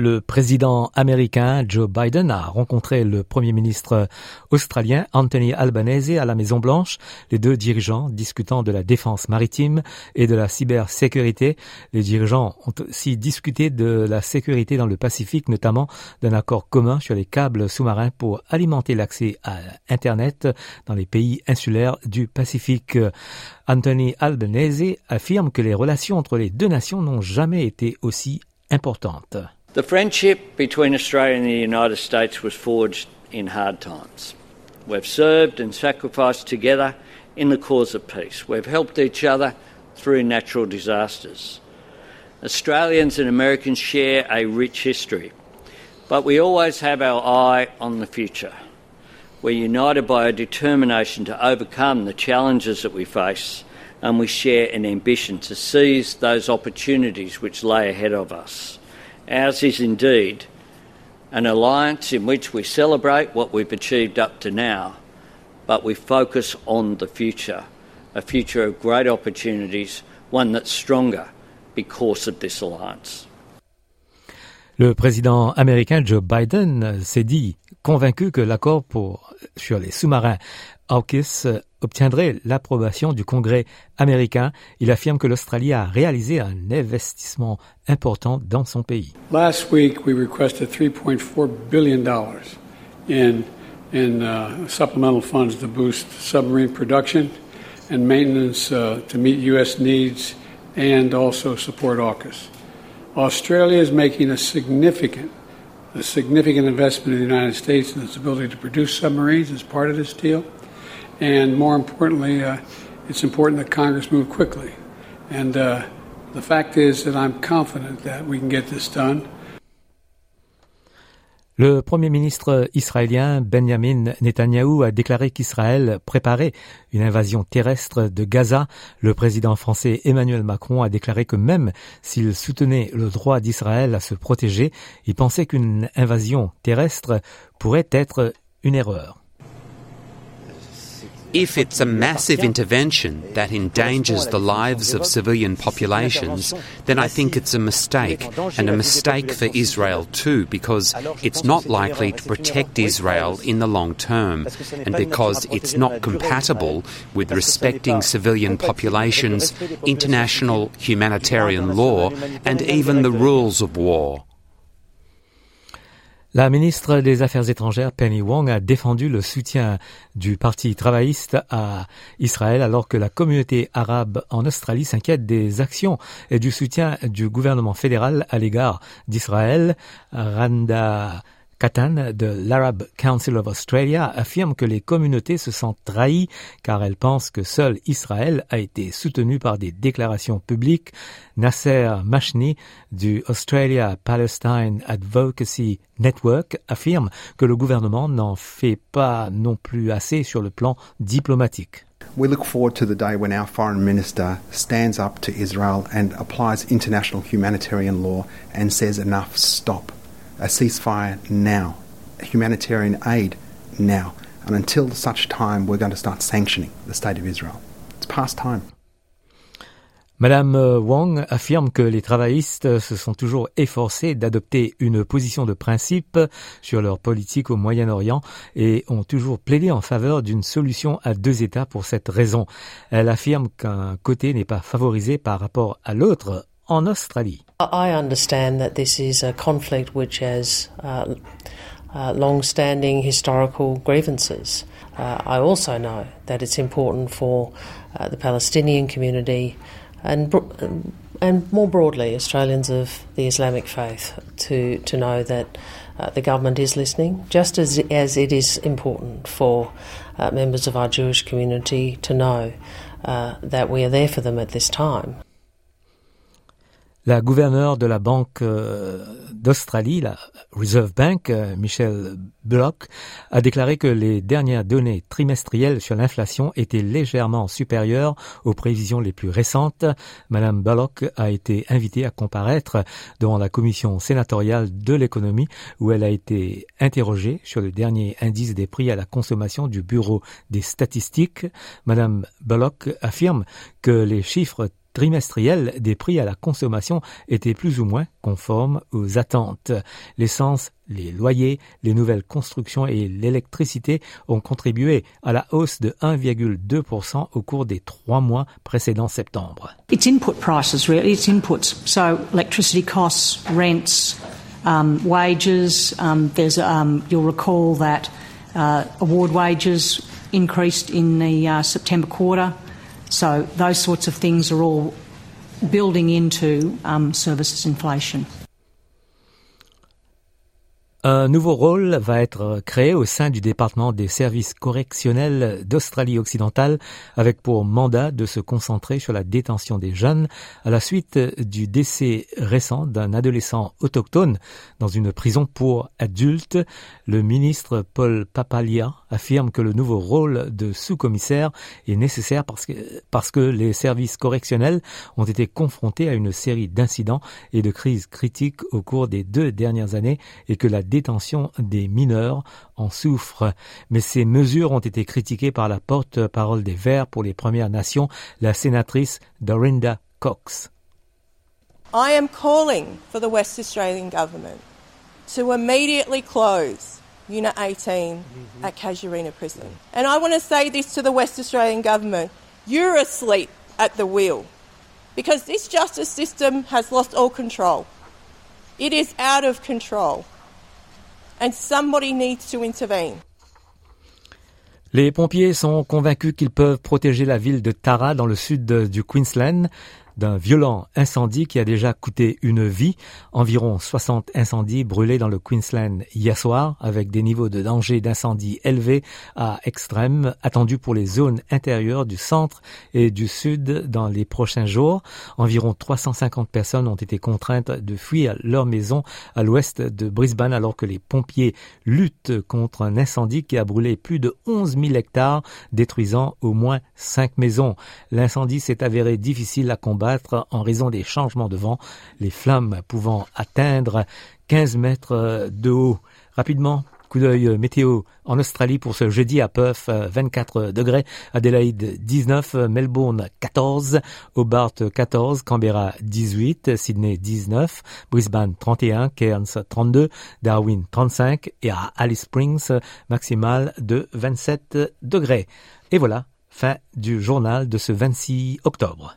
Le président américain Joe Biden a rencontré le premier ministre australien Anthony Albanese à la Maison Blanche, les deux dirigeants discutant de la défense maritime et de la cybersécurité. Les dirigeants ont aussi discuté de la sécurité dans le Pacifique, notamment d'un accord commun sur les câbles sous-marins pour alimenter l'accès à Internet dans les pays insulaires du Pacifique. Anthony Albanese affirme que les relations entre les deux nations n'ont jamais été aussi importantes. The friendship between Australia and the United States was forged in hard times. We've served and sacrificed together in the cause of peace. We've helped each other through natural disasters. Australians and Americans share a rich history, but we always have our eye on the future. We're united by a determination to overcome the challenges that we face, and we share an ambition to seize those opportunities which lay ahead of us. Ours is indeed an alliance in which we celebrate what we've achieved up to now, but we focus on the future, a future of great opportunities, one that's stronger because of this alliance. Le président américain Joe Biden s'est dit convaincu que l'accord pour, sur les sous-marins AUKUS obtiendrait l'approbation du Congrès américain. Il affirme que l'Australie a réalisé un investissement important dans son pays. Last week, we requested 3.4 billion dollars in in uh, supplemental funds to boost submarine production and maintenance uh, to meet U.S. needs and also support AUKUS. Australia is making a significant a significant investment in the United States and its ability to produce submarines as part of this deal. And more importantly, uh, it's important that Congress move quickly. And uh, the fact is that I'm confident that we can get this done. Le Premier ministre israélien Benjamin Netanyahou a déclaré qu'Israël préparait une invasion terrestre de Gaza. Le président français Emmanuel Macron a déclaré que même s'il soutenait le droit d'Israël à se protéger, il pensait qu'une invasion terrestre pourrait être une erreur. If it's a massive intervention that endangers the lives of civilian populations, then I think it's a mistake, and a mistake for Israel too, because it's not likely to protect Israel in the long term, and because it's not compatible with respecting civilian populations, international humanitarian law, and even the rules of war. La ministre des Affaires étrangères Penny Wong a défendu le soutien du Parti travailliste à Israël alors que la communauté arabe en Australie s'inquiète des actions et du soutien du gouvernement fédéral à l'égard d'Israël. Katan de l'Arab Council of Australia affirme que les communautés se sentent trahies car elles pensent que seul Israël a été soutenu par des déclarations publiques. Nasser Mashni du Australia Palestine Advocacy Network affirme que le gouvernement n'en fait pas non plus assez sur le plan diplomatique. We look forward to the day when our foreign minister stands up to Israel and applies international humanitarian law and says enough, stop. A ceasefire now, humanitarian aid now. And until such time, we're going to start sanctioning the state of Israel. It's past time. Madame euh, Wang affirme que les travaillistes se sont toujours efforcés d'adopter une position de principe sur leur politique au Moyen-Orient et ont toujours plaidé en faveur d'une solution à deux États pour cette raison. Elle affirme qu'un côté n'est pas favorisé par rapport à l'autre en Australie. I understand that this is a conflict which has uh, uh, long standing historical grievances. Uh, I also know that it's important for uh, the Palestinian community and, and more broadly Australians of the Islamic faith to, to know that uh, the government is listening, just as, as it is important for uh, members of our Jewish community to know that we are there for them at this time. La gouverneure de la Banque d'Australie, la Reserve Bank, Michelle Bullock, a déclaré que les dernières données trimestrielles sur l'inflation étaient légèrement supérieures aux prévisions les plus récentes. Madame Bullock a été invitée à comparaître devant la commission sénatoriale de l'économie où elle a été interrogée sur le dernier indice des prix à la consommation du Bureau des statistiques. Madame Bullock affirme que les chiffres trimestriels des prix à la consommation étaient plus ou moins conformes aux attentes. L'essence, les loyers, les nouvelles constructions et l'électricité ont contribué à la hausse de 1,2% au cours des trois mois précédents septembre. So electricity costs, rents, um, wages. Um, there's, um, you'll recall that uh, award wages increased in the uh, September quarter. So those sorts of things are all building into um, services inflation. Un nouveau rôle va être créé au sein du département des services correctionnels d'Australie-Occidentale avec pour mandat de se concentrer sur la détention des jeunes à la suite du décès récent d'un adolescent autochtone dans une prison pour adultes. Le ministre Paul Papalia affirme que le nouveau rôle de sous-commissaire est nécessaire parce que, parce que les services correctionnels ont été confrontés à une série d'incidents et de crises critiques au cours des deux dernières années et que la détention des mineurs en souffre. Mais ces mesures ont été critiquées par la porte-parole des Verts pour les Premières Nations, la sénatrice Dorinda Cox. I am calling for the West Australian government to immediately close Unit 18 mm-hmm. at Casuarina Prison. And I want to say this to the West Australian government you're asleep at the wheel because this justice system has lost all control. It is out of control. And somebody needs to intervene. Les pompiers sont convaincus qu'ils peuvent protéger la ville de Tara dans le sud du Queensland d'un violent incendie qui a déjà coûté une vie. Environ 60 incendies brûlés dans le Queensland hier soir, avec des niveaux de danger d'incendie élevés à extrême, attendus pour les zones intérieures du centre et du sud dans les prochains jours. Environ 350 personnes ont été contraintes de fuir leur maison à l'ouest de Brisbane alors que les pompiers luttent contre un incendie qui a brûlé plus de 11 000 hectares, détruisant au moins 5 maisons. L'incendie s'est avéré difficile à combattre en raison des changements de vent, les flammes pouvant atteindre 15 mètres de haut. Rapidement, coup d'œil météo en Australie pour ce jeudi à Perth 24 degrés, Adelaide 19, Melbourne 14, Hobart 14, Canberra 18, Sydney 19, Brisbane 31, Cairns 32, Darwin 35 et à Alice Springs maximal de 27 degrés. Et voilà, fin du journal de ce 26 octobre.